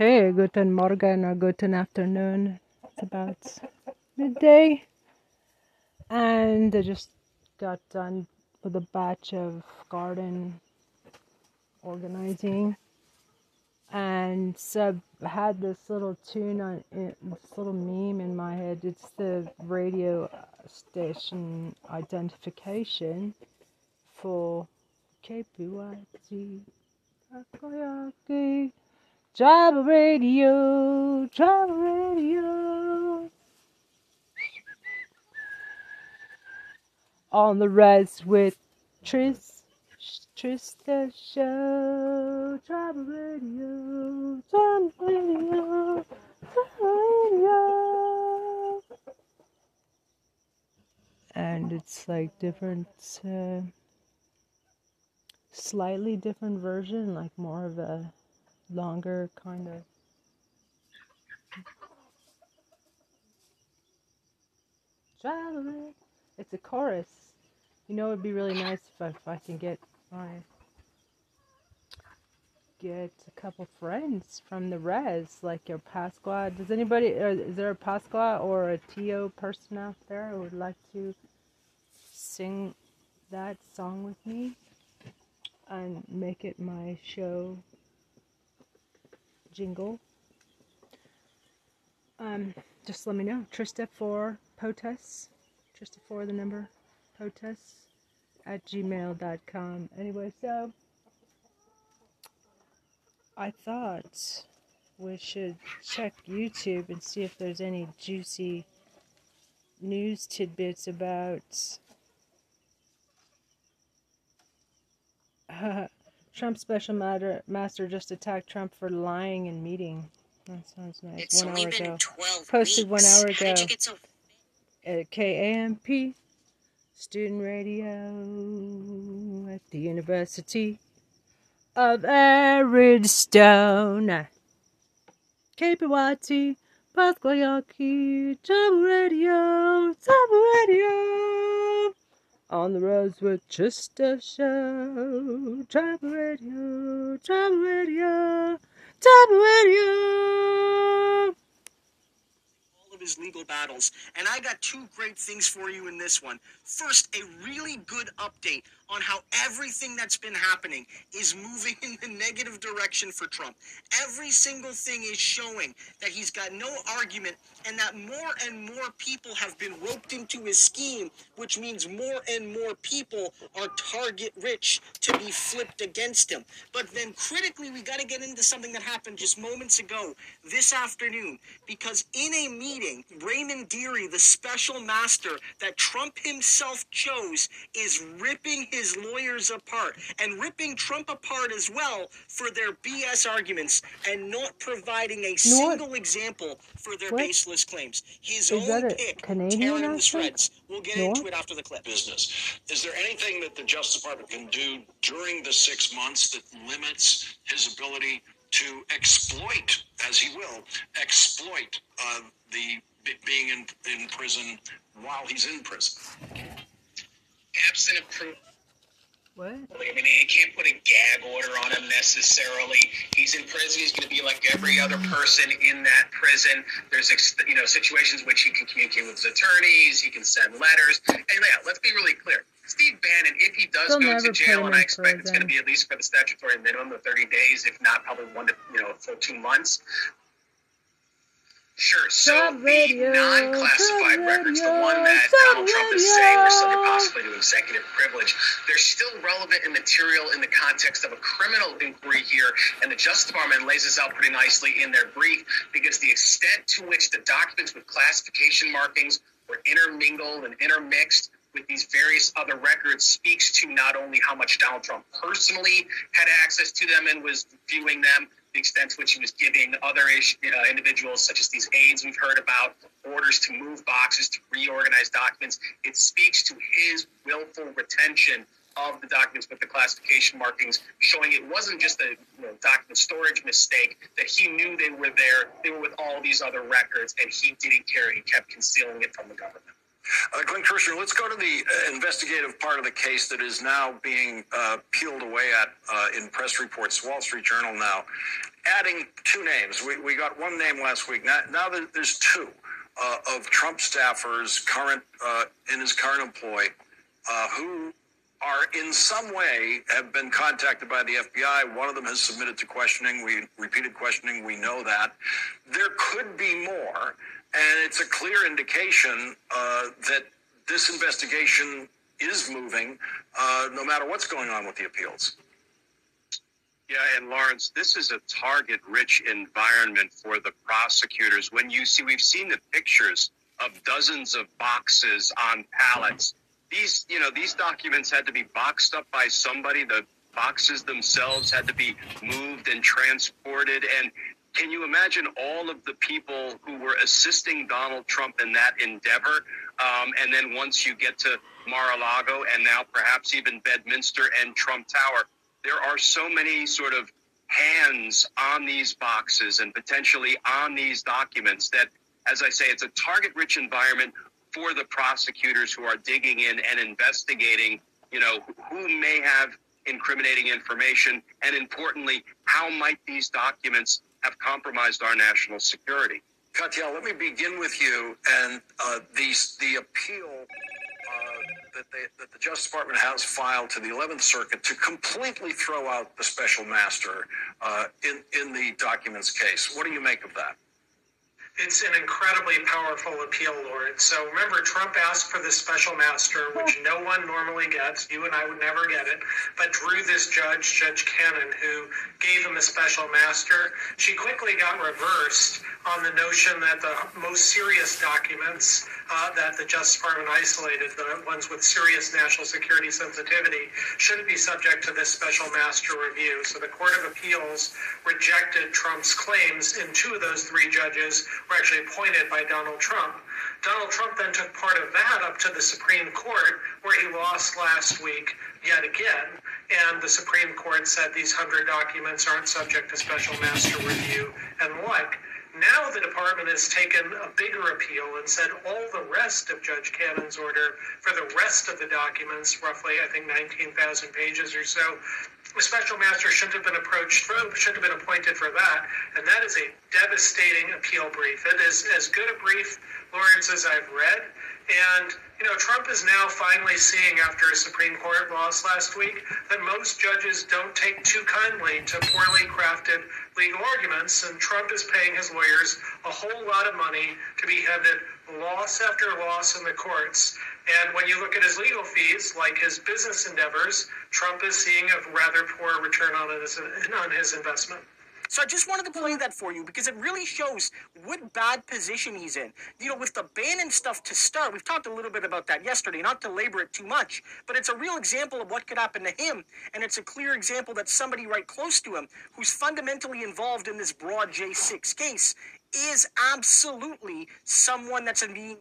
Hey, guten Morgen or guten afternoon. It's about midday. And I just got done with a batch of garden organizing. And Seb had this little tune on it, this little meme in my head. It's the radio station identification for KPYT Travel radio, travel radio. On the res with Tris, Trista show. Travel radio, travel radio, travel radio. And it's like different, uh, slightly different version, like more of a longer kind of. It's a chorus. You know, it'd be really nice if I, if I can get my get a couple friends from the res, like your Pascua. Does anybody? Is there a Pascua or a Tio person out there who would like to sing that song with me and make it my show jingle. Um, just let me know. Trista for POTUS. Trista for the number POTUS at gmail.com. Anyway, so I thought we should check YouTube and see if there's any juicy news tidbits about Trump special matter, master just attacked Trump for lying in meeting. That sounds nice. It's one only hour been ago. 12 Posted one weeks. hour How did ago. you get so At KAMP, student radio at the University of Arizona. KPYT, Pascua Yaqui, Trouble Radio, Trouble Radio. On the roads with just a show. Travel radio, travel radio, travel radio. all of his legal battles. And I got two great things for you in this one. First, a really good update on how everything that's been happening is moving in the negative direction for Trump. Every single thing is showing that he's got no argument and that more and more people have been roped into his scheme, which means more and more people are target rich to be flipped against him. But then critically, we got to get into something that happened just moments ago this afternoon because in a meeting, Raymond Dearie, the special master that Trump himself chose, is ripping his lawyers apart and ripping Trump apart as well for their BS arguments and not providing a know what? single example for their What? baseless claims. His Is that own a pick, Canadian tearing him to shreds. We'll get No? into it after the clip. business. Is there anything that the Justice Department can do during the six months that limits his ability to exploit, as he will, exploit uh, the being in, in prison while he's in prison? absent of proof. What? I mean, you can't put a gag order on him necessarily. He's in prison. He's going to be like every other person in that prison. There's, you know, situations in which he can communicate with his attorneys. He can send letters. And yeah, let's be really clear. Steve Bannon, if he does They'll go to jail, and I expect it's going to be at least for the statutory minimum of 30 days, if not probably one to, you know, full two months. Sure. So Trump the non-classified records, the one that Donald Trump is saying are subject possibly to executive privilege, they're still relevant and material in the context of a criminal inquiry here, and the Justice Department lays this out pretty nicely in their brief because the extent to which the documents with classification markings were intermingled and intermixed with these various other records speaks to not only how much Donald Trump personally had access to them and was viewing them, the extent to which he was giving other uh, individuals, such as these aides we've heard about, orders to move boxes, to reorganize documents. It speaks to his willful retention of the documents with the classification markings, showing it wasn't just a you know, document storage mistake, that he knew they were there, they were with all these other records, and he didn't care. He kept concealing it from the government. Uh, Glenn Kirshner, let's go to the uh, investigative part of the case that is now being uh, peeled away at uh, in press reports. Wall Street Journal now adding two names. We, we got one name last week. Now, now there's two uh, of Trump staffers current uh, in his current employ who are in some way have been contacted by the FBI. One of them has submitted to questioning. We repeated questioning. We know that there could be more, and it's a clear indication uh, that this investigation is moving, uh, no matter what's going on with the appeals. Yeah, and Lawrence, this is a target rich environment for the prosecutors. When you see, we've seen the pictures of dozens of boxes on pallets. These, you know, these documents had to be boxed up by somebody. The boxes themselves had to be moved and transported. And can you imagine all of the people who were assisting Donald Trump in that endeavor? Um, and then once you get to Mar-a-Lago and now perhaps even Bedminster and Trump Tower, there are so many sort of hands on these boxes and potentially on these documents that, as I say, it's a target rich environment for the prosecutors who are digging in and investigating, you know, who may have incriminating information, and importantly, how might these documents have compromised our national security? Katyal, let me begin with you and uh, the, the appeal that, they, that the Justice Department has filed to the 11th Circuit to completely throw out the special master uh, in, in the documents case. What do you make of that? It's an incredibly powerful appeal, Lord. So remember, Trump asked for this special master, which no one normally gets. You and I would never get it. But drew this judge, Judge Cannon, who gave him a special master. She quickly got reversed on the notion that the most serious documents uh, that the Justice Department isolated, the ones with serious national security sensitivity, shouldn't be subject to this special master review. So the Court of Appeals rejected Trump's claims, and two of those three judges were actually appointed by Donald Trump. Donald Trump then took part of that up to the Supreme Court, where he lost last week yet again. And the Supreme Court said these 100 documents aren't subject to special master review and like. Now the department has taken a bigger appeal and said all the rest of Judge Cannon's order for the rest of the documents, roughly I think 19,000 pages or so, the special master shouldn't have been approached for, should have been appointed for that, and that is a devastating appeal brief. It is as good a brief, Lawrence, as I've read, and you know, Trump is now finally seeing after a Supreme Court loss last week that most judges don't take too kindly to poorly crafted legal arguments, and Trump is paying his lawyers a whole lot of money to be handed loss after loss in the courts. And when you look at his legal fees, like his business endeavors, Trump is seeing a rather poor return on his, on his investment. So I just wanted to play that for you because it really shows what bad position he's in. You know, with the Bannon stuff to start, we've talked a little bit about that yesterday, not to labor it too much, but it's a real example of what could happen to him. And it's a clear example that somebody right close to him, who's fundamentally involved in this broad J6 case, is absolutely someone that's being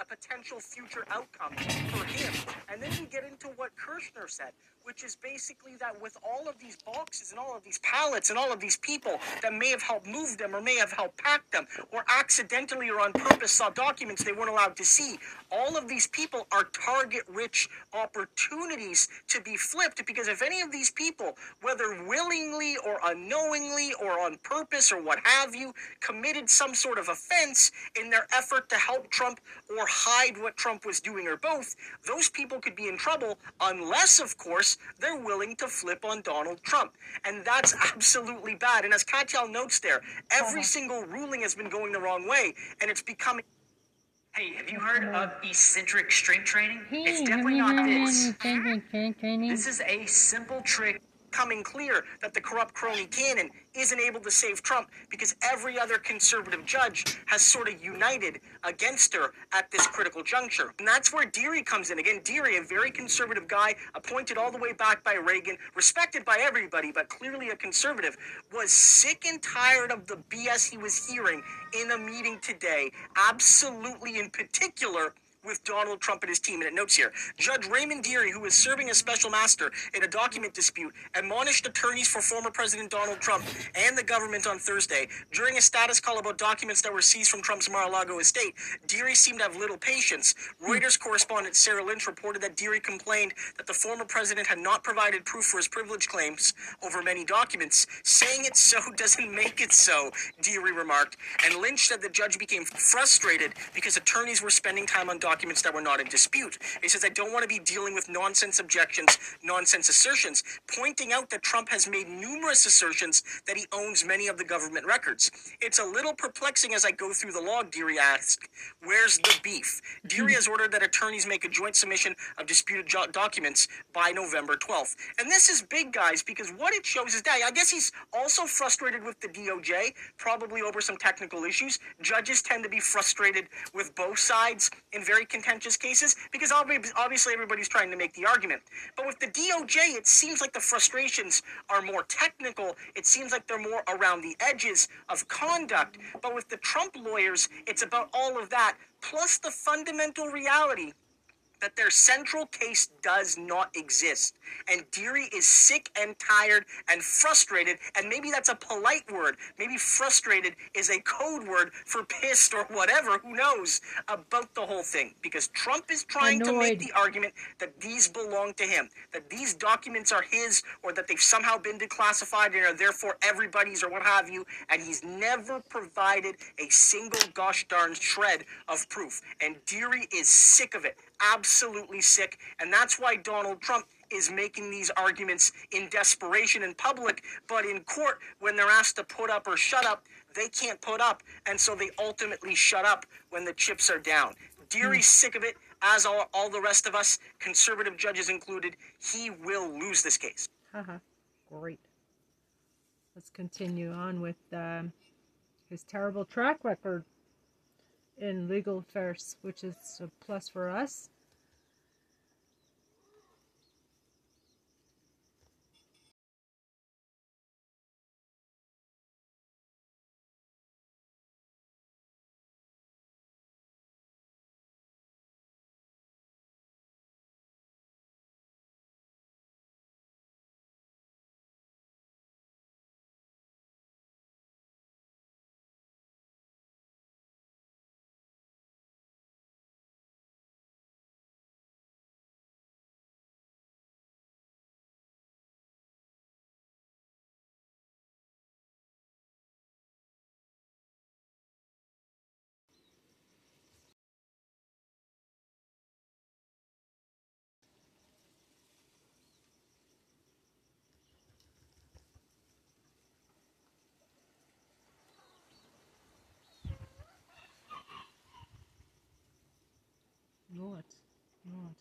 a, potential future outcome for him. And then we get into what Kirshner said which is basically that with all of these boxes and all of these pallets and all of these people that may have helped move them or may have helped pack them or accidentally or on purpose saw documents they weren't allowed to see, all of these people are target rich opportunities to be flipped because if any of these people, whether willingly or unknowingly or on purpose or what have you, committed some sort of offense in their effort to help Trump or hide what Trump was doing or both, those people could be in trouble unless, of course, they're willing to flip on Donald Trump. And that's absolutely bad. And as Katyal notes there, every uh-huh. single ruling has been going the wrong way, and it's becoming. Hey, have you heard of eccentric strength training? It's definitely not this. This is a simple trick becoming clear that the corrupt crony Cannon isn't able to save Trump because every other conservative judge has sort of united against her at this critical juncture. And that's where Dearie comes in. Again, Dearie, a very conservative guy, appointed all the way back by Reagan, respected by everybody, but clearly a conservative, was sick and tired of the BS he was hearing in a meeting today, absolutely in particular with Donald Trump and his team. And it notes here Judge Raymond Dearie, who is serving as special master in a document dispute, admonished attorneys for former President Donald Trump and the government on Thursday. During a status call about documents that were seized from Trump's Mar a Lago estate, Dearie seemed to have little patience. Reuters correspondent Sarah Lynch reported that Dearie complained that the former president had not provided proof for his privilege claims over many documents. Saying it so doesn't make it so, Dearie remarked. And Lynch said the judge became frustrated because attorneys were spending time on documents that were not in dispute. He says, I don't want to be dealing with nonsense objections, nonsense assertions, pointing out that Trump has made numerous assertions that he owns many of the government records. It's a little perplexing as I go through the log, Dearie asked. Where's the beef? Dearie has ordered that attorneys make a joint submission of disputed jo- documents by November 12th. And this is big, guys, because what it shows is that I guess he's also frustrated with the DOJ, probably over some technical issues. Judges tend to be frustrated with both sides in very contentious cases because obviously everybody's trying to make the argument. But with the DOJ, it seems like the frustrations are more technical. It seems like they're more around the edges of conduct. But with the Trump lawyers, it's about all of that, plus the fundamental reality that their central case does not exist. And Dearie is sick and tired and frustrated, and maybe that's a polite word. Maybe frustrated is a code word for pissed or whatever, who knows, about the whole thing. Because Trump is trying Annoyed. to make the argument that these belong to him, that these documents are his, or that they've somehow been declassified and are therefore everybody's or what have you, and he's never provided a single gosh darn shred of proof. And Dearie is sick of it absolutely sick. And that's why Donald Trump is making these arguments in desperation in public, but in court, when they're asked to put up or shut up, they can't put up. And so they ultimately shut up when the chips are down. Dearie's mm. sick of it, as are all the rest of us, conservative judges included. He will lose this case. Uh-huh. Great. Let's continue on with um, his terrible track record in legal affairs, which is a plus for us. What? What?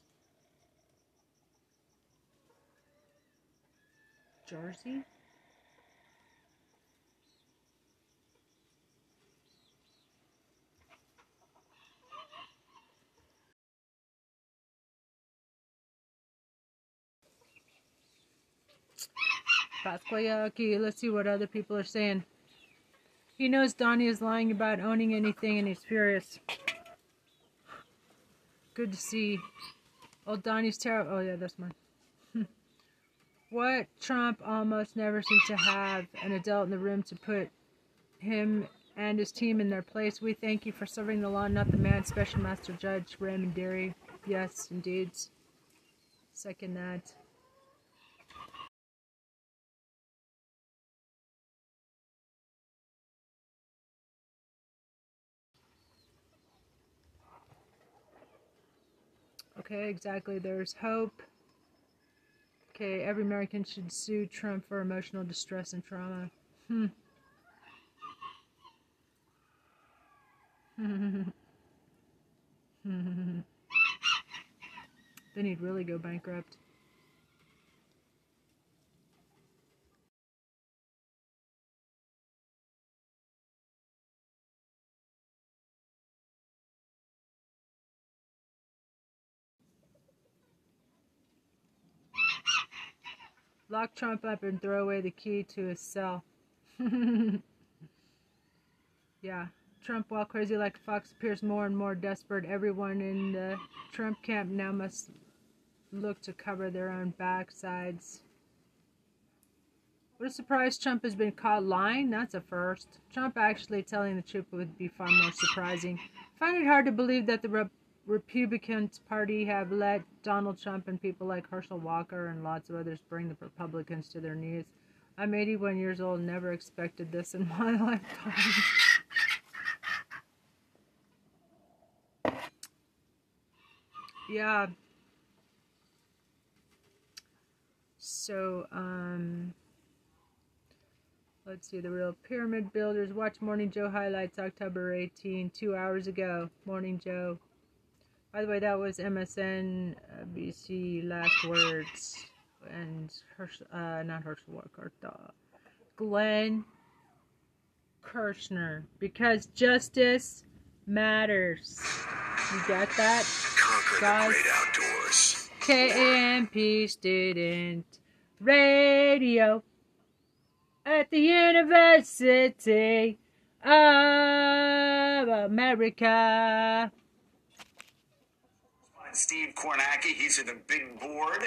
Jersey? Pascua Yaqui, let's see what other people are saying. He knows Donnie is lying about owning anything and he's furious. Good to see. Oh, Donnie's terrible. Oh, yeah, that's mine. What Trump almost never seems to have an adult in the room to put him and his team in their place. We thank you for serving the law, not the man. Special Master Judge Raymond Dearie. Yes, indeed. Second that. Okay, exactly. There's hope. Okay, every American should sue Trump for emotional distress and trauma. Hmm. then he'd really go bankrupt. Lock Trump up and throw away the key to his cell. yeah, Trump while crazy like a fox appears more and more desperate. Everyone in the Trump camp now must look to cover their own backsides. What a surprise Trump has been caught lying. That's a first. Trump actually telling the truth would be far more surprising. I find it hard to believe that the Republican Party have let Donald Trump and people like Herschel Walker and lots of others bring the Republicans to their knees. I'm 81 years old, never expected this in my lifetime. yeah. So, um, let's see. The Real Pyramid Builders. Watch Morning Joe highlights October 18, two hours ago. Morning Joe. By the way, that was MSNBC last words. And Hersh, uh, not Herschel Walker, uh, Glenn Kirshner. Because justice matters. You got that? Conquer Guys. the great outdoors. KAMP Student Radio at the University of America. Steve Kornacki. He's in the big board.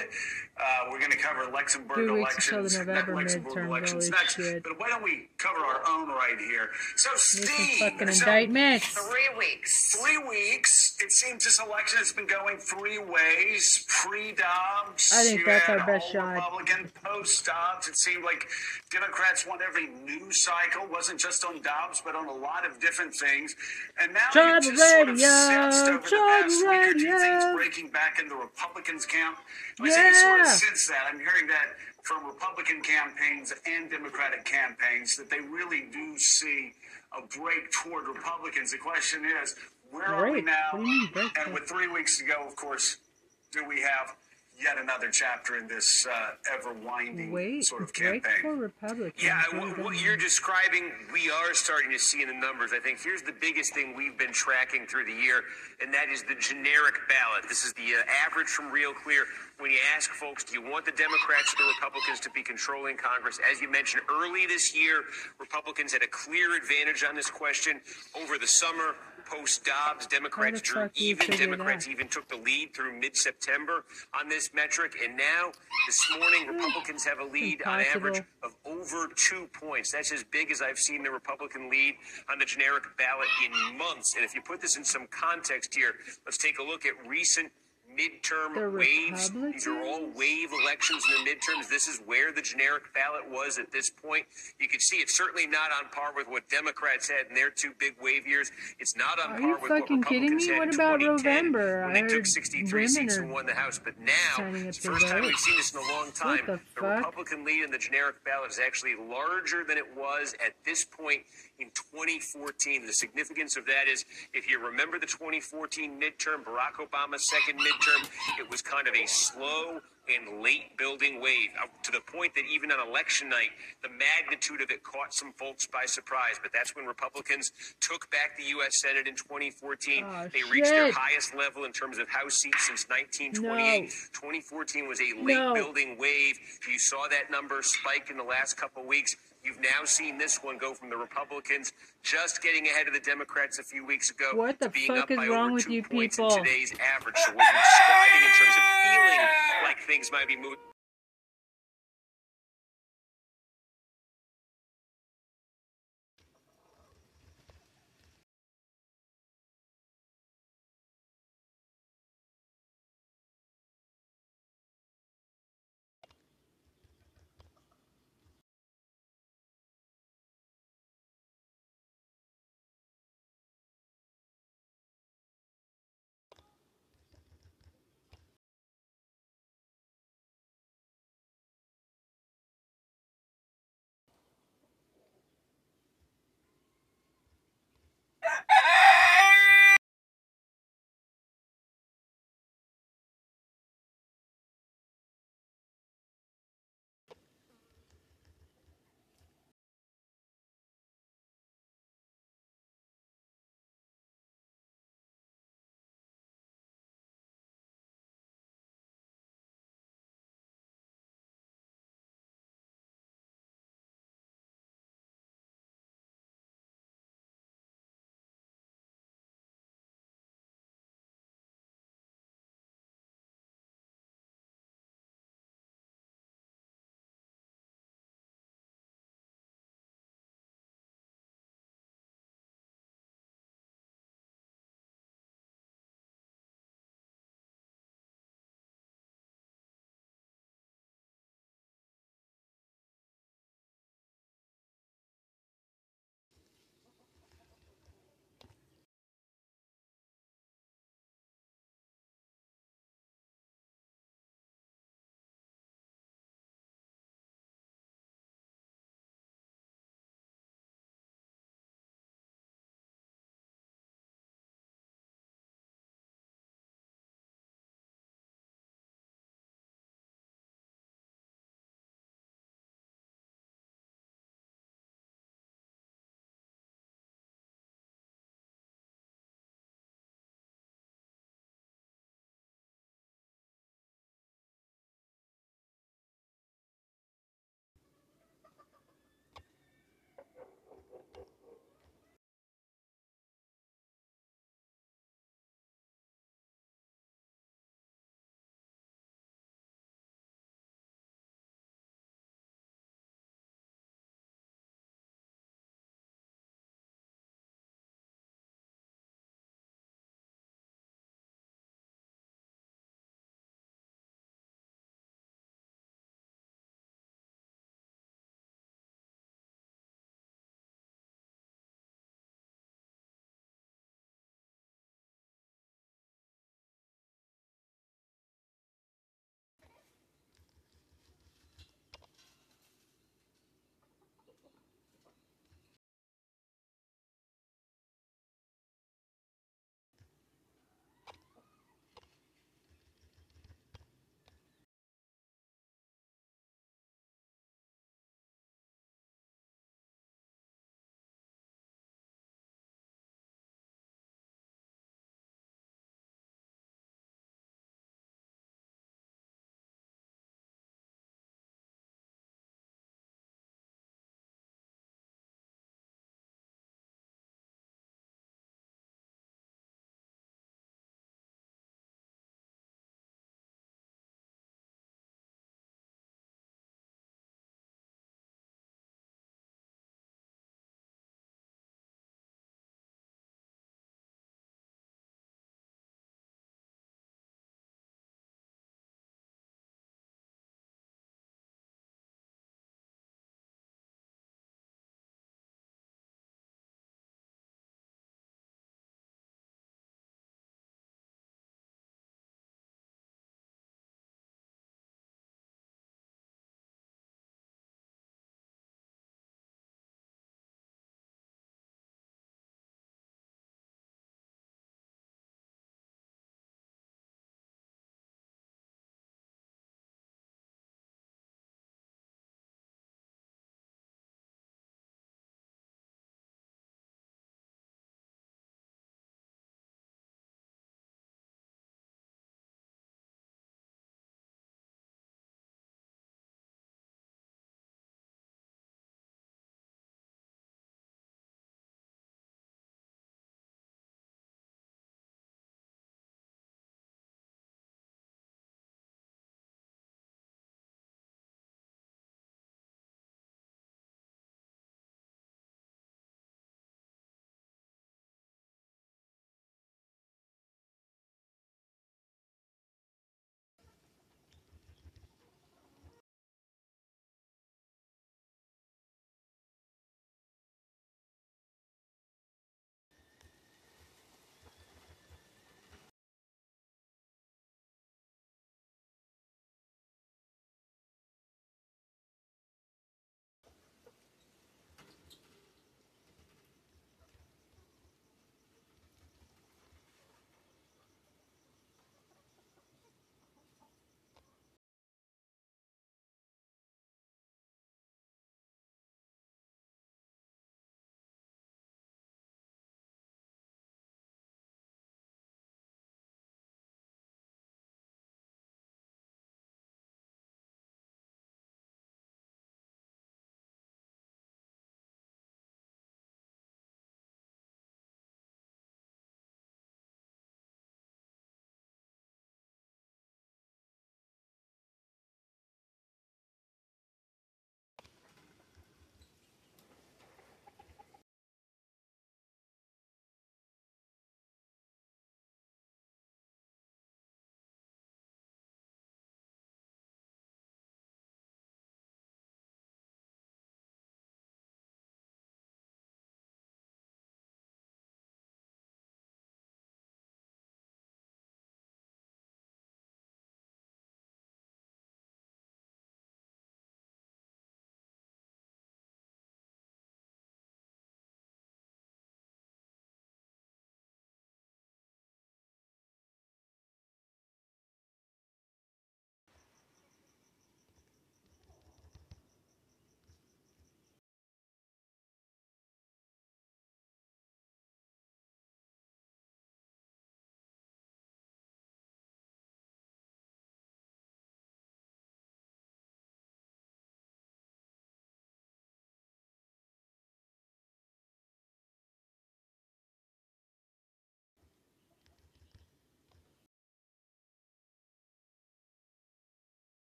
Uh, we're going to cover Luxembourg Two weeks until elections, the not November Luxembourg elections next. shit. But why don't we cover our own right here? So, Steve, fucking so indictments. Three weeks. three weeks. It seems this election has been going three ways. Pre-Dobbs, I think that's our best all shot. Republican. Post-Dobbs, it seemed like Democrats won every news cycle. wasn't just on Dobbs, but on a lot of different things. And now Tribal you've just sort of radio, sensed over the tribal past week or two things breaking back in the Republicans camp. I say you sort of Yeah. sense that. I'm hearing that from Republican campaigns and Democratic campaigns that they really do see a break toward Republicans. The question is, where are we now? What do you mean, break? And with three weeks to go, of course, do we have yet another chapter in this uh, ever winding Wait, sort of campaign? for Republicans. Yeah, What what, does that what mean? you're describing, we are starting to see in the numbers. I think here's the biggest thing we've been tracking through the year, and that is the generic ballot. This is the uh, average from Real Clear. When you ask folks, do you want the Democrats or the Republicans to be controlling Congress? As you mentioned early this year, Republicans had a clear advantage on this question over the summer. Post Dobbs, Democrats drew fuck do you even. Democrats that? even took the lead through mid-September on this metric, and now this morning hmm. Republicans have a lead on average of over two points. That's as big as I've seen the Republican lead on the generic ballot in months. And if you put this in some context here, let's take a look at recent midterm The waves. These are all wave elections in the midterms. This is where the generic ballot was at this point. You can see it's certainly not on par with what Democrats had in their two big wave years. It's not on Are par with what Republicans me? had What in about 2010 November? when I they took 63 seats and won the House. But now, it's the first time we've seen this in a long time. the the? Republican lead in the generic ballot is actually larger than it was at this point in 2014. The significance of that is if you remember the 2014 midterm, Barack Obama's second midterm, it was kind of a slow and late building wave to the point that even on election night, the magnitude of it caught some folks by surprise. But that's when Republicans took back the U.S. Senate in 2014. Oh, they reached their highest level in terms of House seats since 1928. 2014 was a late No. building wave. You saw that number spike in the last couple weeks. You've now seen this one go from the Republicans just getting ahead of the Democrats a few weeks ago What the fuck up is by wrong over with two you points people? in today's average. So what you're describing in terms of feeling like things might be moving.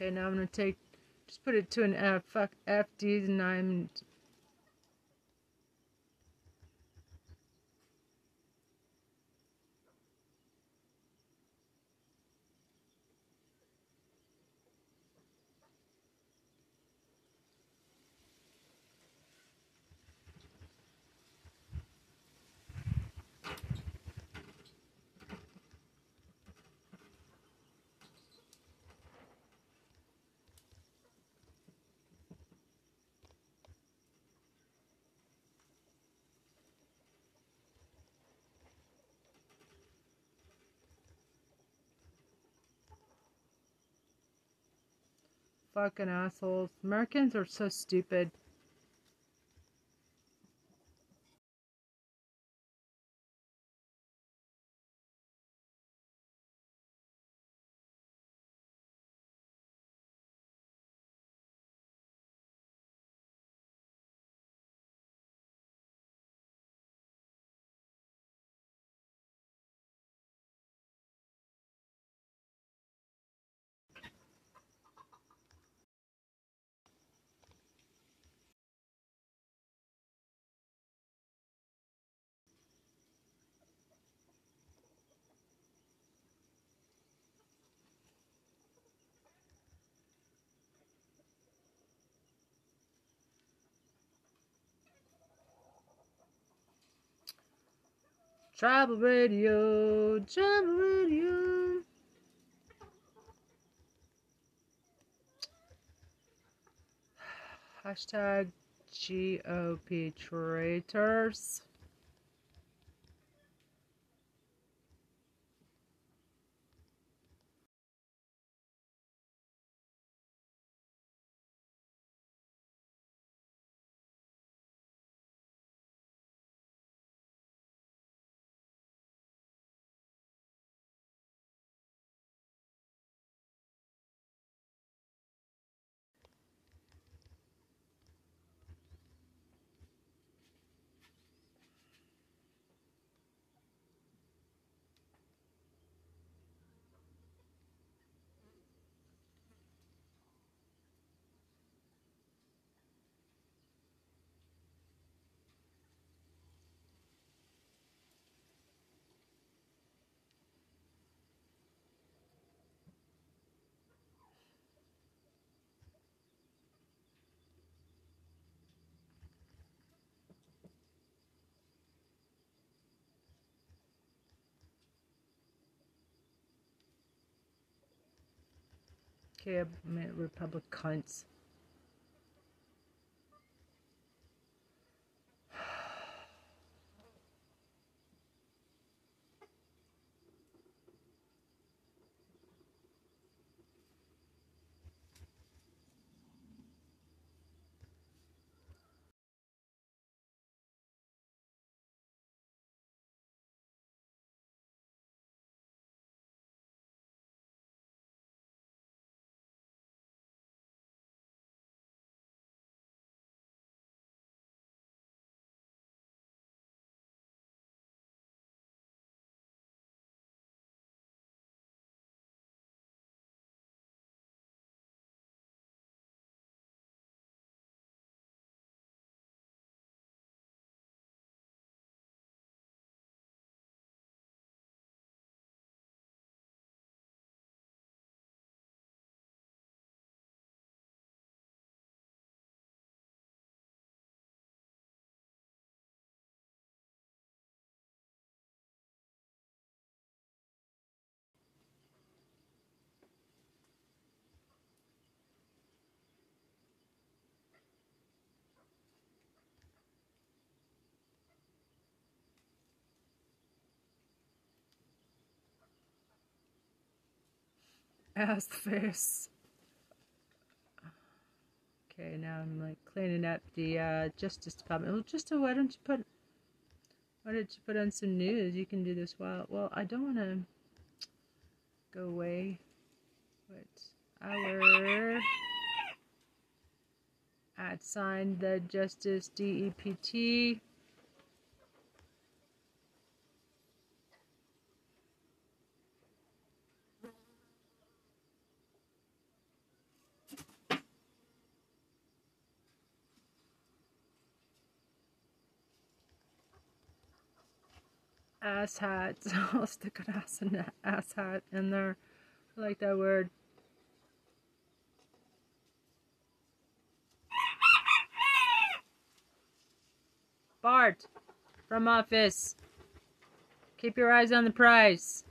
Okay, now I'm gonna take, just put it to an F. Fuck FD, and I'm. Fucking assholes. Americans are so stupid. Travel radio, travel radio. Hashtag GOP traitors. Okay, Republic cunts. Ass face. Okay, now I'm like cleaning up the uh, Justice Department. Well, just why don't you put why don't you put on some news? You can do this while. Well, I don't want to go away. But our at sign the Justice DEPT. ass hat. So I'll stick an ass in and ass hat in there. I like that word. Bart, from office. Keep your eyes on the prize.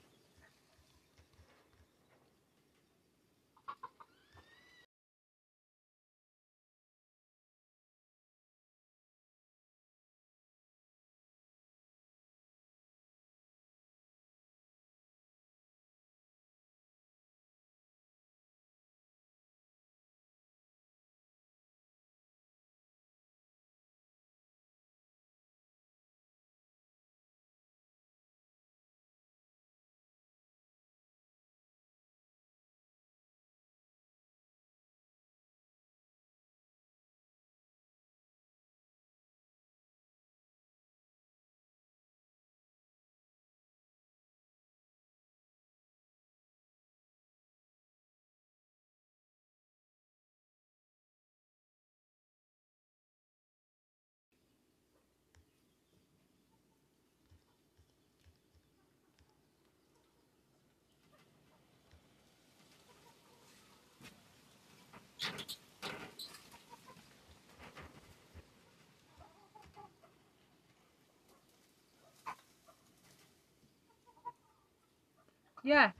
Yeah,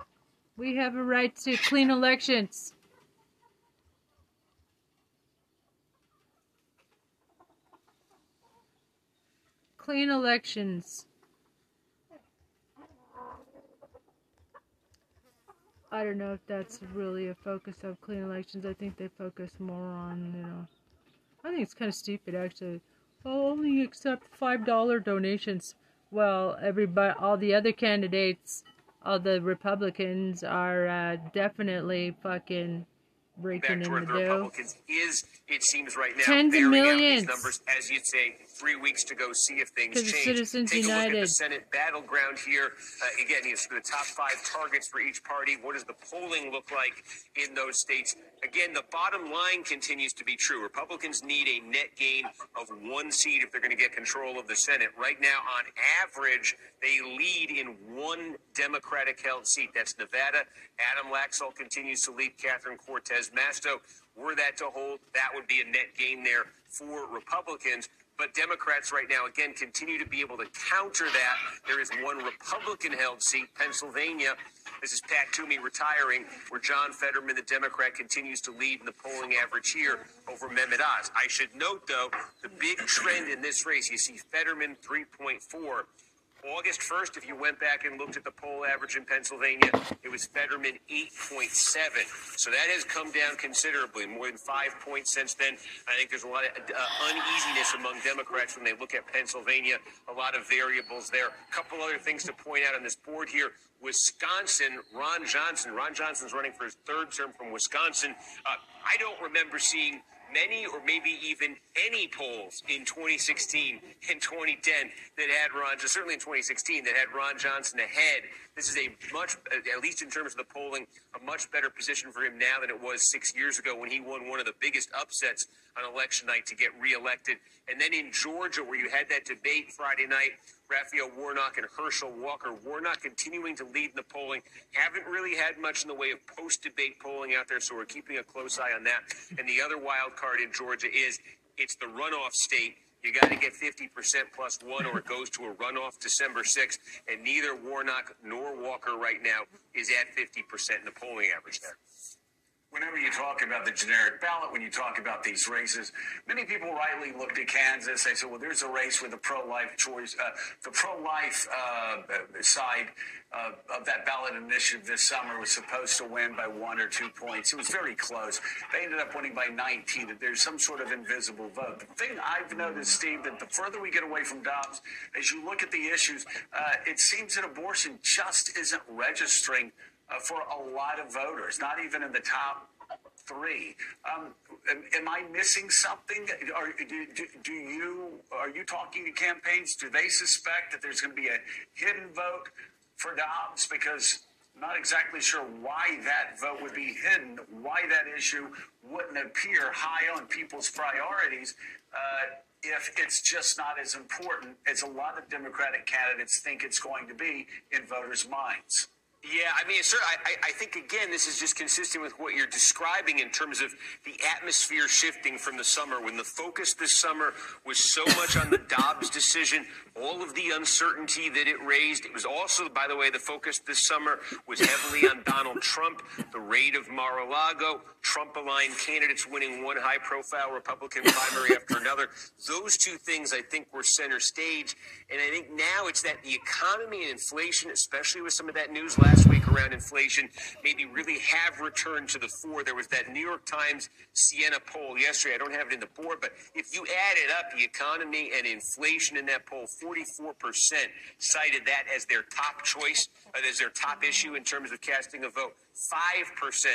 we have a right to clean elections. Clean elections. I don't know if that's really a focus of clean elections. I think they focus more on, you know, I think it's kind of stupid actually. Only accept five dollar donations. Well, everybody, all the other candidates, all the Republicans are uh, definitely fucking breaking in the the dough. Republicans is, it seems right now, Tens of millions. these numbers, as you'd say, three weeks to go, see if things change. Citizens Take a look at the Senate battleground here. Uh, again, the top five targets for each party. What does the polling look like in those states? Again, the bottom line continues to be true. Republicans need a net gain of one seat if they're going to get control of the Senate. Right now, on average, they lead in one Democratic held seat. That's Nevada. Adam Laxalt continues to lead Catherine Cortez Masto. Were that to hold, that would be a net gain there for Republicans. But Democrats right now, again, continue to be able to counter that. There is one Republican held seat, Pennsylvania. This is Pat Toomey retiring, where John Fetterman, the Democrat, continues to lead in the polling average here over Mehmet Oz. I should note, though, the big trend in this race, you see Fetterman 3.4. August 1st, if you went back and looked at the poll average in Pennsylvania, it was Fetterman 8.7. So that has come down considerably, more than five points since then. I think there's a lot of uh, uneasiness among Democrats when they look at Pennsylvania, a lot of variables there. A couple other things to point out on this board here. Wisconsin, Ron Johnson. Ron Johnson's running for his third term from Wisconsin. Uh, I don't remember seeing many or maybe even any polls in 2016 and 2010 that had Ron, certainly in 2016, that had Ron Johnson ahead. This is a much, at least in terms of the polling, a much better position for him now than it was six years ago when he won one of the biggest upsets on election night to get reelected. And then in Georgia, where you had that debate Friday night, Raphael Warnock and Herschel Walker. Warnock continuing to lead in the polling. Haven't really had much in the way of post debate polling out there, so we're keeping a close eye on that. And the other wild card in Georgia is it's the runoff state. You got to get 50% plus one, or it goes to a runoff December 6th. And neither Warnock nor Walker right now is at 50% in the polling average there. Whenever you talk about the generic ballot, when you talk about these races, many people rightly looked at Kansas. They said, "Well, there's a race with the pro-life choice, uh, the pro-life uh, side uh, of that ballot initiative this summer was supposed to win by one or two points. It was very close. They ended up winning by 19. That there's some sort of invisible vote. The thing I've noticed, Steve, that the further we get away from Dobbs, as you look at the issues, uh, it seems that abortion just isn't registering uh, for a lot of voters, not even in the top three. Um, am, am I missing something? Are, do, do, do you are you talking to campaigns? Do they suspect that there's going to be a hidden vote for Dobbs? Because I'm not exactly sure why that vote would be hidden, why that issue wouldn't appear high on people's priorities. Uh, if it's just not as important as a lot of Democratic candidates think it's going to be in voters' minds. Yeah, I mean, sir, I, I think again, this is just consistent with what you're describing in terms of the atmosphere shifting from the summer. When the focus this summer was so much on the Dobbs decision, all of the uncertainty that it raised. It was also, by the way, the focus this summer was heavily on Donald Trump, the raid of Mar-a-Lago, Trump-aligned candidates winning one high-profile Republican primary after another. Those two things, I think, were center stage. And I think now it's that the economy and inflation, especially with some of that news last week around inflation, maybe really have returned to the fore. There was that New York Times Siena poll yesterday. I don't have it in the board, but if you add it up the economy and inflation in that poll, 44% cited that as their top choice, uh, as their top issue in terms of casting a vote. 5%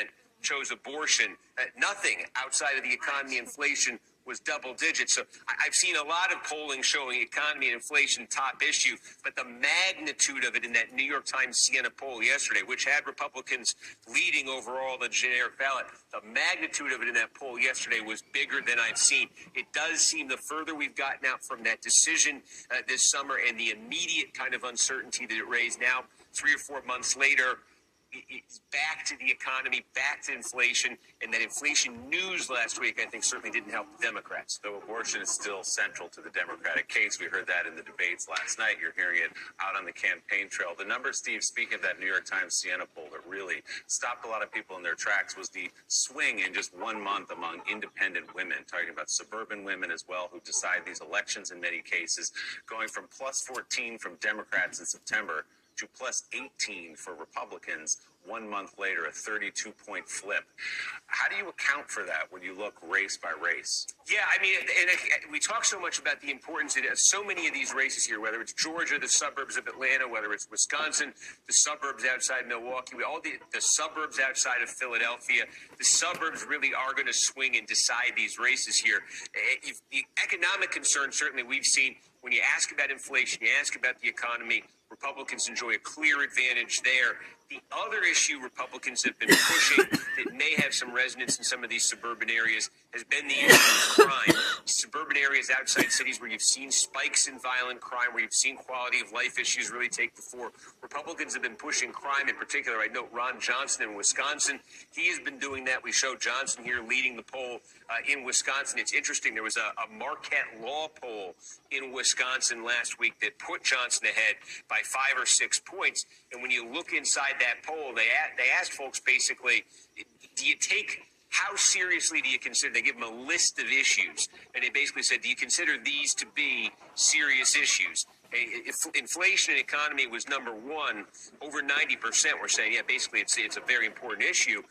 chose abortion. Uh, nothing outside of the economy, inflation was double digits. So I've seen a lot of polling showing economy and inflation top issue, but the magnitude of it in that New York Times Siena poll yesterday, which had Republicans leading overall the generic ballot, the magnitude of it in that poll yesterday was bigger than I've seen. It does seem the further we've gotten out from that decision uh, this summer and the immediate kind of uncertainty that it raised now, three or four months later, it's back to the economy, back to inflation, and that inflation news last week, I think, certainly didn't help the Democrats. Though abortion is still central to the Democratic case, we heard that in the debates last night. You're hearing it out on the campaign trail. The number, Steve, speaking of that New York Times Siena poll that really stopped a lot of people in their tracks was the swing in just one month among independent women, talking about suburban women as well who decide these elections in many cases, going from plus 14 from Democrats in September to plus 18 for Republicans one month later, a 32 point flip. How do you account for that when you look race by race? Yeah, I mean, and we talk so much about the importance of so many of these races here, whether it's Georgia, the suburbs of Atlanta, whether it's Wisconsin, the suburbs outside Milwaukee, all the, the suburbs outside of Philadelphia. The suburbs really are going to swing and decide these races here. Eh, the economic concern, certainly we've seen when you ask about inflation, you ask about the economy, Republicans enjoy a clear advantage there. The other issue Republicans have been pushing that may have some resonance in some of these suburban areas has been the issue of crime. Suburban areas outside cities where you've seen spikes in violent crime, where you've seen quality of life issues really take the fore. Republicans have been pushing crime in particular. I note Ron Johnson in Wisconsin. He has been doing that. We show Johnson here leading the poll uh, in Wisconsin. It's interesting. There was a, a Marquette law poll in Wisconsin last week that put Johnson ahead by five or six points. And when you look inside that poll, they they asked folks basically, do you take how seriously do you consider? They give them a list of issues, and they basically said, do you consider these to be serious issues? Inflation and economy was number one, over 90% were saying, yeah, basically it's, it's a very important issue.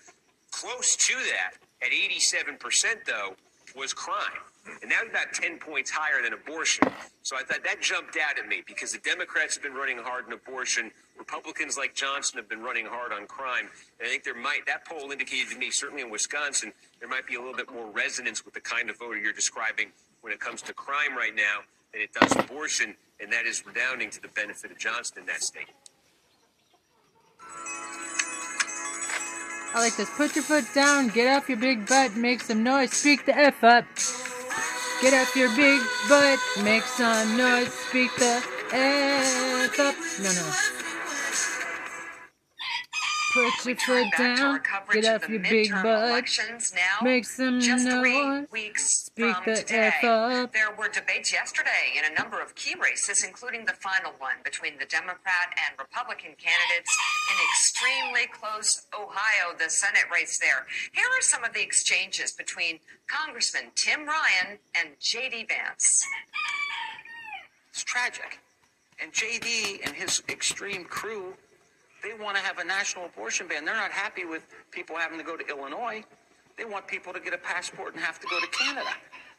Close to that, at 87%, though, was crime. And that was about 10 points higher than abortion. So I thought that jumped out at me because the Democrats have been running hard on abortion. Republicans like Johnson have been running hard on crime. And I think there might, that poll indicated to me, certainly in Wisconsin, there might be a little bit more resonance with the kind of voter you're describing when it comes to crime right now than it does abortion. And that is redounding to the benefit of Johnson in that state. I like this. Put your foot down, get off your big butt, make some noise, speak the F up. Get off your big butt, make some noise, speak the F up. No, no. Put your foot down, get off your big butt, make some just noise, three weeks speak from the today. F up. There were debates yesterday in a number of key races, including the final one between the Democrat and Republican candidates in extremely close Ohio, the Senate race there. Here are some of the exchanges between Congressman Tim Ryan and J.D. Vance. It's tragic. And JD and his extreme crew, they want to have a national abortion ban. They're not happy with people having to go to Illinois. They want people to get a passport and have to go to Canada.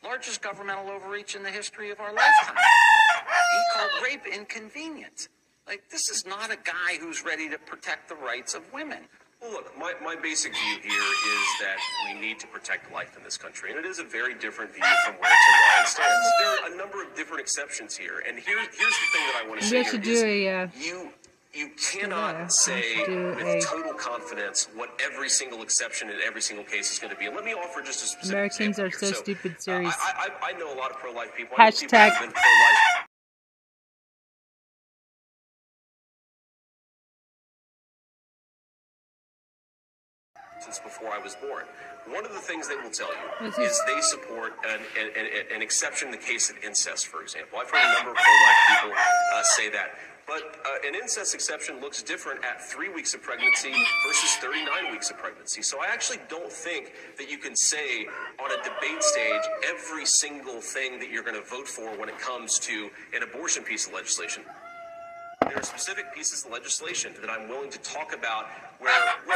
Largest governmental overreach in the history of our lifetime. He called rape inconvenient. Like, this is not a guy who's ready to protect the rights of women. Well, look, my, my basic view here is that we need to protect life in this country, and it is a very different view from where Tim Ryan stands. There are a number of different exceptions here, and here's here's the thing that I want to say Yes, here you is do, yeah. you you cannot say with total confidence what every single exception in every single case is going to be. And let me offer just a specific Americans are here. so stupid series. Uh, I, I, I know a lot of pro-life people. Hashtag- pro-life since before I was born. One of the things they will tell you is is- they support an, an, an, an exception in the case of incest, for example. I've heard a number of pro-life people uh, say that. But uh, an incest exception looks different at three weeks of pregnancy versus 39 weeks of pregnancy. So I actually don't think that you can say on a debate stage every single thing that you're going to vote for when it comes to an abortion piece of legislation. There are specific pieces of legislation that I'm willing to talk about where, look, we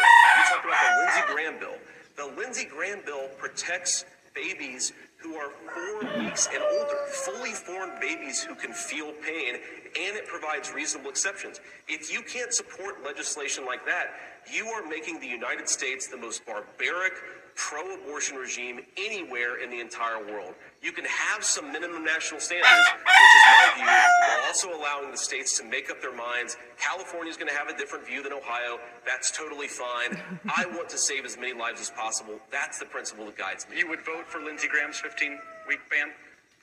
talked about the Lindsey Graham bill. The Lindsey Graham bill protects babies who are four weeks and older, fully formed babies who can feel pain, and it provides reasonable exceptions. If you can't support legislation like that, you are making the United States the most barbaric, pro abortion regime anywhere in the entire world. You can have some minimum national standards, which is my view, while also allowing the states to make up their minds. California is going to have a different view than Ohio. That's totally fine. I want to save as many lives as possible. That's the principle that guides me. You would vote for Lindsey Graham's 15 week ban?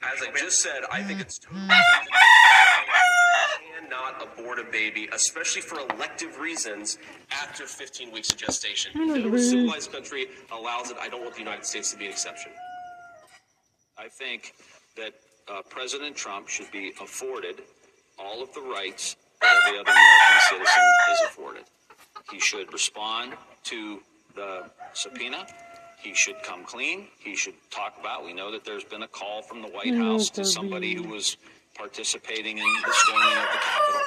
As I just said, I think it's totally cannot abort a baby, especially for elective reasons, after 15 weeks of gestation. No civilized country allows it. I don't want the United States to be an exception. I think that uh, President Trump should be afforded all of the rights that every other American citizen is afforded. He should respond to the subpoena. He should come clean. He should talk about. We know that there's been a call from the White House to somebody who was participating in the storming of the Capitol.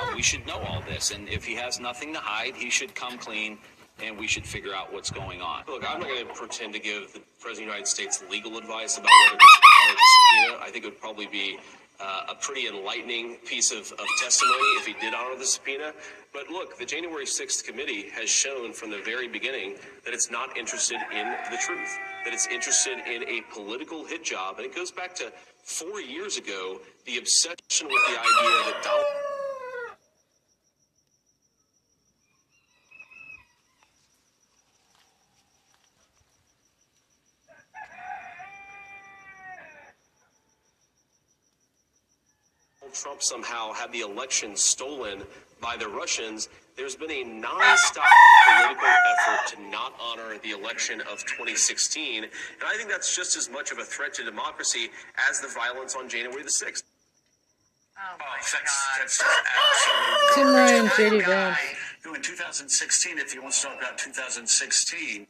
Um, we should know all this, and if he has nothing to hide, he should come clean, and we should figure out what's going on. Look, I'm not going to pretend to give the President of the United States legal advice about whether he should subpoena. I think it would probably be uh, a pretty enlightening piece of, of testimony if he did honor the subpoena. But look, the January 6th committee has shown from the very beginning that it's not interested in the truth, that it's interested in a political hit job. And it goes back to four years ago, the obsession with the idea that Donald. Trump somehow had the election stolen by the Russians, there's been a nonstop political effort to not honor the election of 2016. And I think that's just as much of a threat to democracy as the violence on January the 6th. Oh, my oh, that's, that's just absolutely Tim Ryan, JD Vance. who in 2016, if you want to talk about 2016,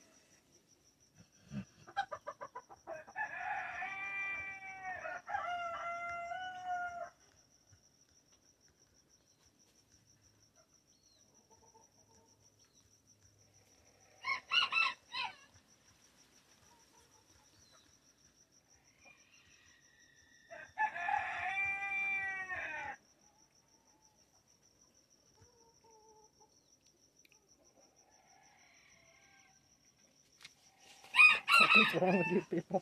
What is wrong with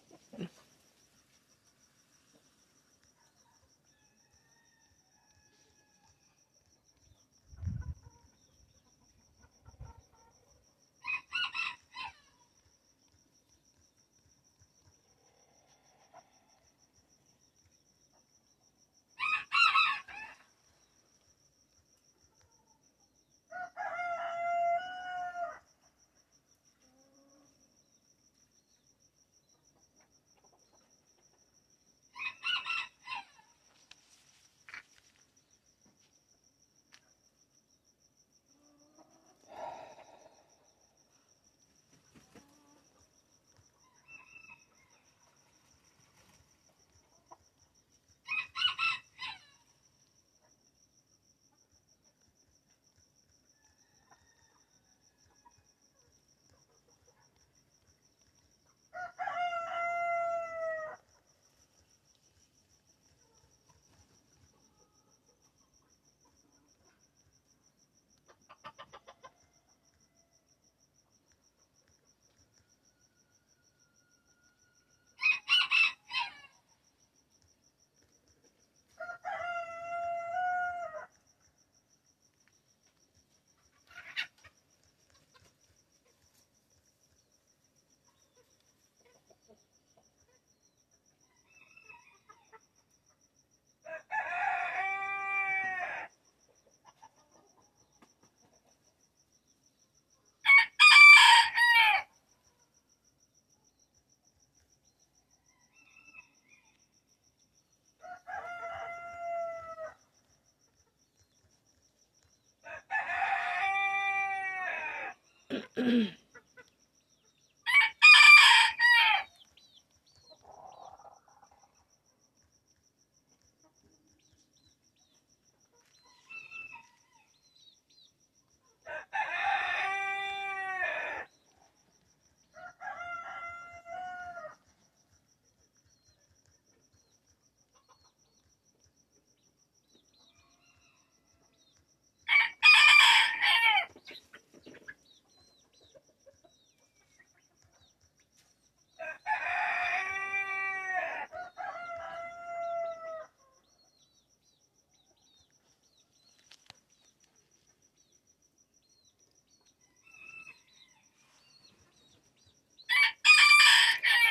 Mm-hmm.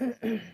Mm-hmm.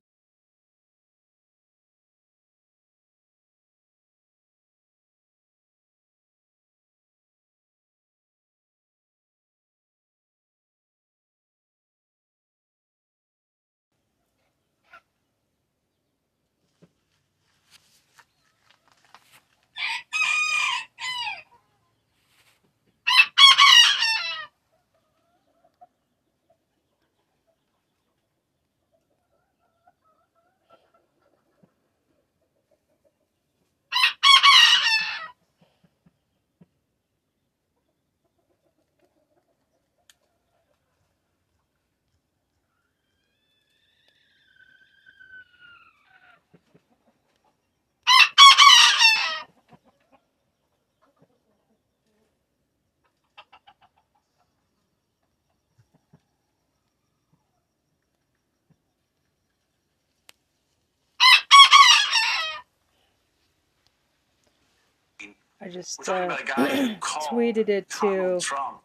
I just uh, about a guy who called tweeted it to Donald Trump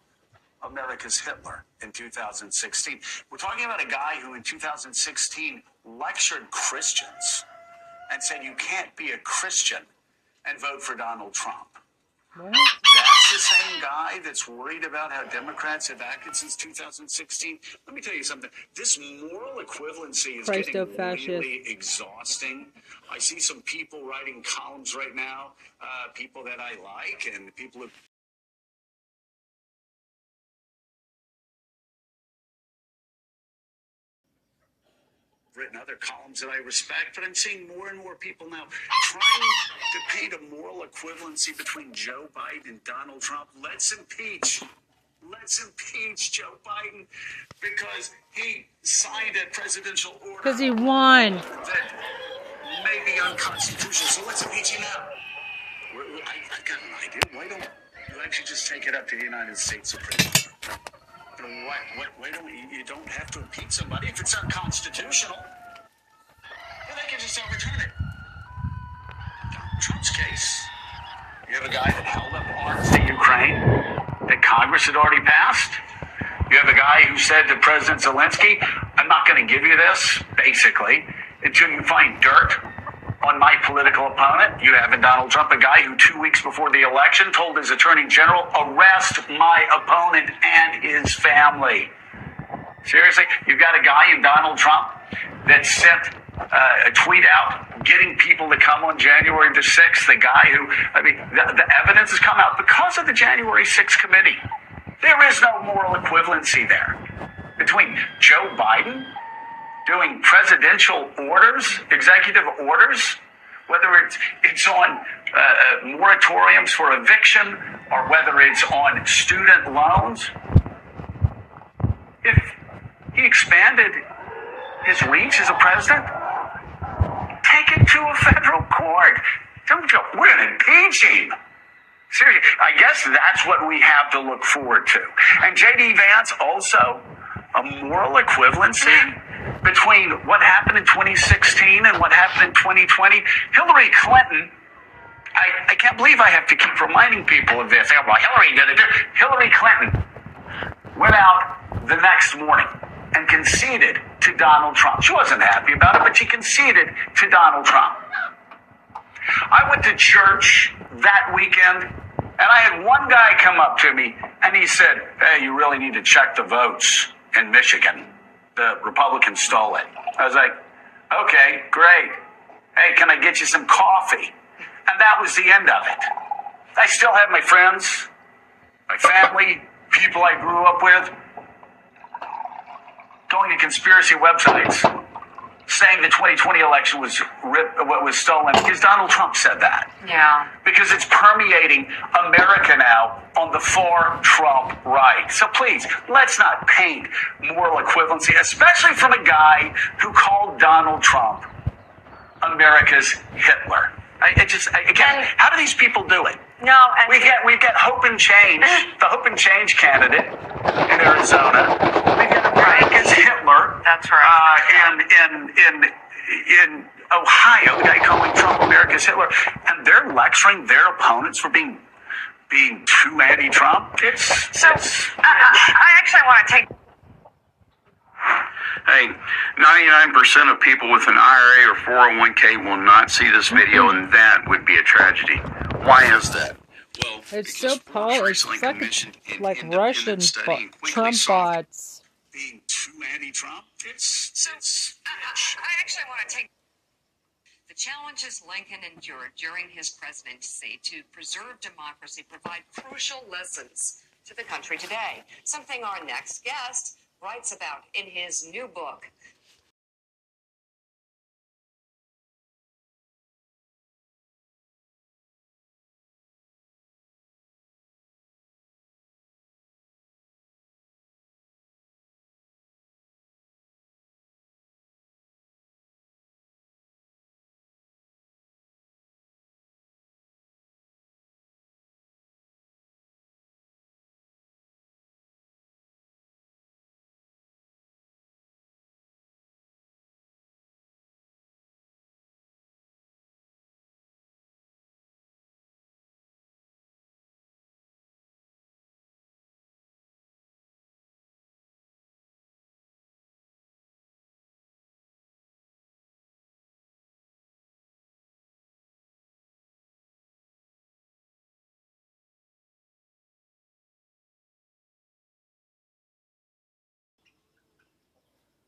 America's Hitler in 2016. We're talking about a guy who in 2016 lectured Christians and said you can't be a Christian and vote for Donald Trump. What? The same guy that's worried about how Democrats have acted since 2016. Let me tell you something. This moral equivalency is getting really exhausting. I see some people writing columns right now, uh, people that I like, and people who written other columns that I respect, but I'm seeing more and more people now trying to paint a moral equivalency between Joe Biden and Donald Trump. Let's impeach. Let's impeach Joe Biden because he signed a presidential order Because he won. that may be unconstitutional. So let's impeach him now. I, I got an idea. Why don't you actually just take it up to the United States Supreme Court? Why, don't you, don't have to impeach somebody if it's unconstitutional? Then they can just overturn it. Donald Trump's case, you have a guy that held up arms to Ukraine that Congress had already passed. You have a guy who said to President Zelensky, I'm not going to give you this, basically, until you find dirt on my political opponent. You have in Donald Trump a guy who, two weeks before the election, told his attorney general, arrest my opponent and his family. Seriously, you've got a guy in Donald Trump that sent uh, a tweet out getting people to come on January the 6th. The guy who, I mean, the, the evidence has come out because of the January 6th committee. There is no moral equivalency there between Joe Biden doing presidential orders, executive orders, whether it's, it's on uh, uh, moratoriums for eviction or whether it's on student loans. If he expanded his reach as a president, take it to a federal court. Don't go, we're going to impeach him. Seriously, I guess that's what we have to look forward to. And J.D. Vance also a moral equivalency between what happened in 2016 and what happened in 2020. Hillary Clinton, I, I can't believe I have to keep reminding people of this. Well, Hillary did it. Hillary Clinton went out the next morning and conceded to Donald Trump. She wasn't happy about it, but she conceded to Donald Trump. I went to church that weekend, and I had one guy come up to me, and he said, Hey, you really need to check the votes in Michigan. The Republicans stole it. I was like, Okay, great. Hey, can I get you some coffee? And that was the end of it. I still have my friends, my family, people I grew up with, going to conspiracy websites saying the 2020 election was rip, what was stolen because Donald Trump said that. Yeah. Because it's permeating America now on the far Trump right. So please, let's not paint moral equivalency, especially from a guy who called Donald Trump America's Hitler. I, I just I, again, how do these people do it? No, and We get we get Hope and Change, the Hope and Change candidate in Arizona. We get America's Hitler. That's right. Uh, in in in in Ohio, the guy calling Trump America's Hitler, and they're lecturing their opponents for being being too anti-Trump. It's so it's I, I I actually want to take Hey, 99% of people with an IRA or 401k will not see this video, and that would be a tragedy. Why is that? Well, It's so Paul. It's recently fucking commissioned an like Russian bo- and quickly Trump saw bots. Being too anti-Trump. It's it's I, I I actually want to take the challenges Lincoln endured during his presidency to preserve democracy provide crucial lessons to the country today. Something our next guest writes about in his new book,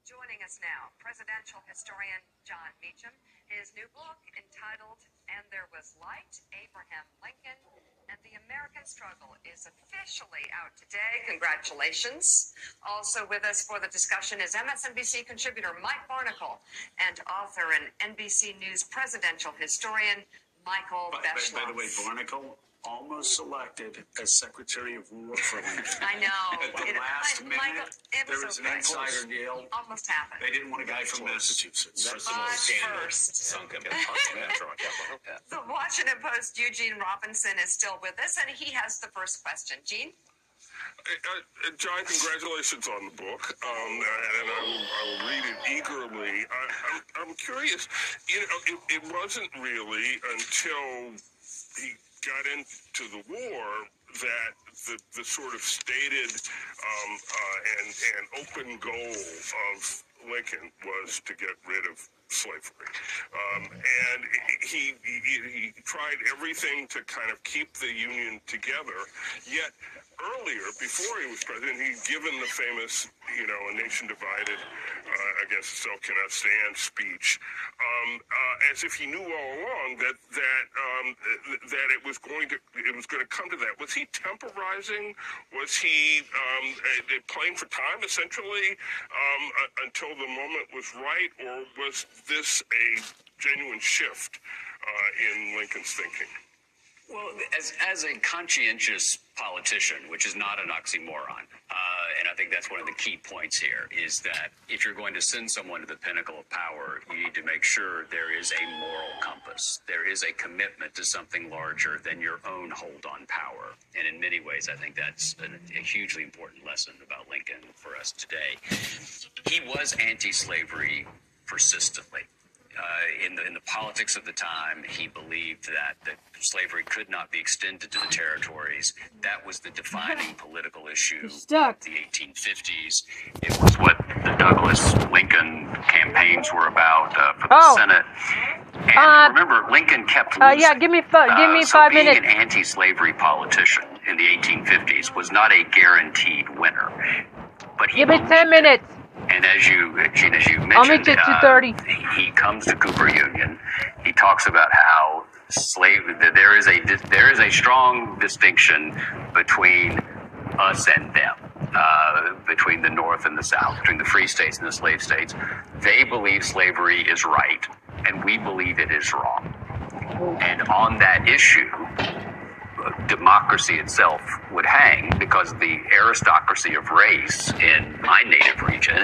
Joining us now, presidential historian Jon Meacham. His new book entitled And There Was Light, Abraham Lincoln and the American Struggle is officially out today. Congratulations. Also with us for the discussion is MSNBC contributor Mike Barnicle and author and NBC News presidential historian Michael By, by, by the way, Barnicle almost selected as Secretary of War for Lincoln. I know. At the It- last I- minute, Michael, there was was an okay. insider deal. Almost happened. They didn't want a guy from Massachusetts. That's the most scandal first- sunk in the Metro on Capitol Hill. The Washington Post, Eugene Robinson, is still with us, and he has the first question. Gene? Uh, Jon, congratulations on the book, um, and I will, I will read it eagerly. I, I'm, I'm curious, you know, it, it wasn't really until he got into the war that the, the sort of stated um, uh, and, and open goal of Lincoln was to get rid of slavery. Um, and he, he, he tried everything to kind of keep the Union together, yet earlier, before he was president, he'd given the famous, you know, a nation divided uh, against itself cannot stand speech, um, uh, as if he knew all along that that um, th- that it was going to it was going to come to that. Was he temporizing? Was he um, uh, playing for time essentially um, uh, until the moment was right, or was this a genuine shift uh, in Lincoln's thinking? Well, as, as a conscientious politician, which is not an oxymoron, uh, and I think that's one of the key points here, is that if you're going to send someone to the pinnacle of power, you need to make sure there is a moral compass. There is a commitment to something larger than your own hold on power. And in many ways, I think that's a, a hugely important lesson about Lincoln for us today. He was anti slavery persistently. Uh, in the in the politics of the time, he believed that that slavery could not be extended to the territories. That was the defining political issue stuck. of the 1850s. It was what the Douglas Lincoln campaigns were about uh, for the Oh. Senate. And Uh, remember, Lincoln kept Uh, losing. yeah, give me fi- give me Uh, so five being minutes. an anti-slavery politician in the 1850s was not a guaranteed winner. But he Give me ten minutes. And as you, Gene, as you mentioned, I'll meet you at uh, he comes to Cooper Union. He talks about how slave there is a there is a strong distinction between us and them, uh, between the North and the South, between the free states and the slave states. They believe slavery is right, and we believe it is wrong. And on that issue, democracy itself would hang because the aristocracy of race in my native region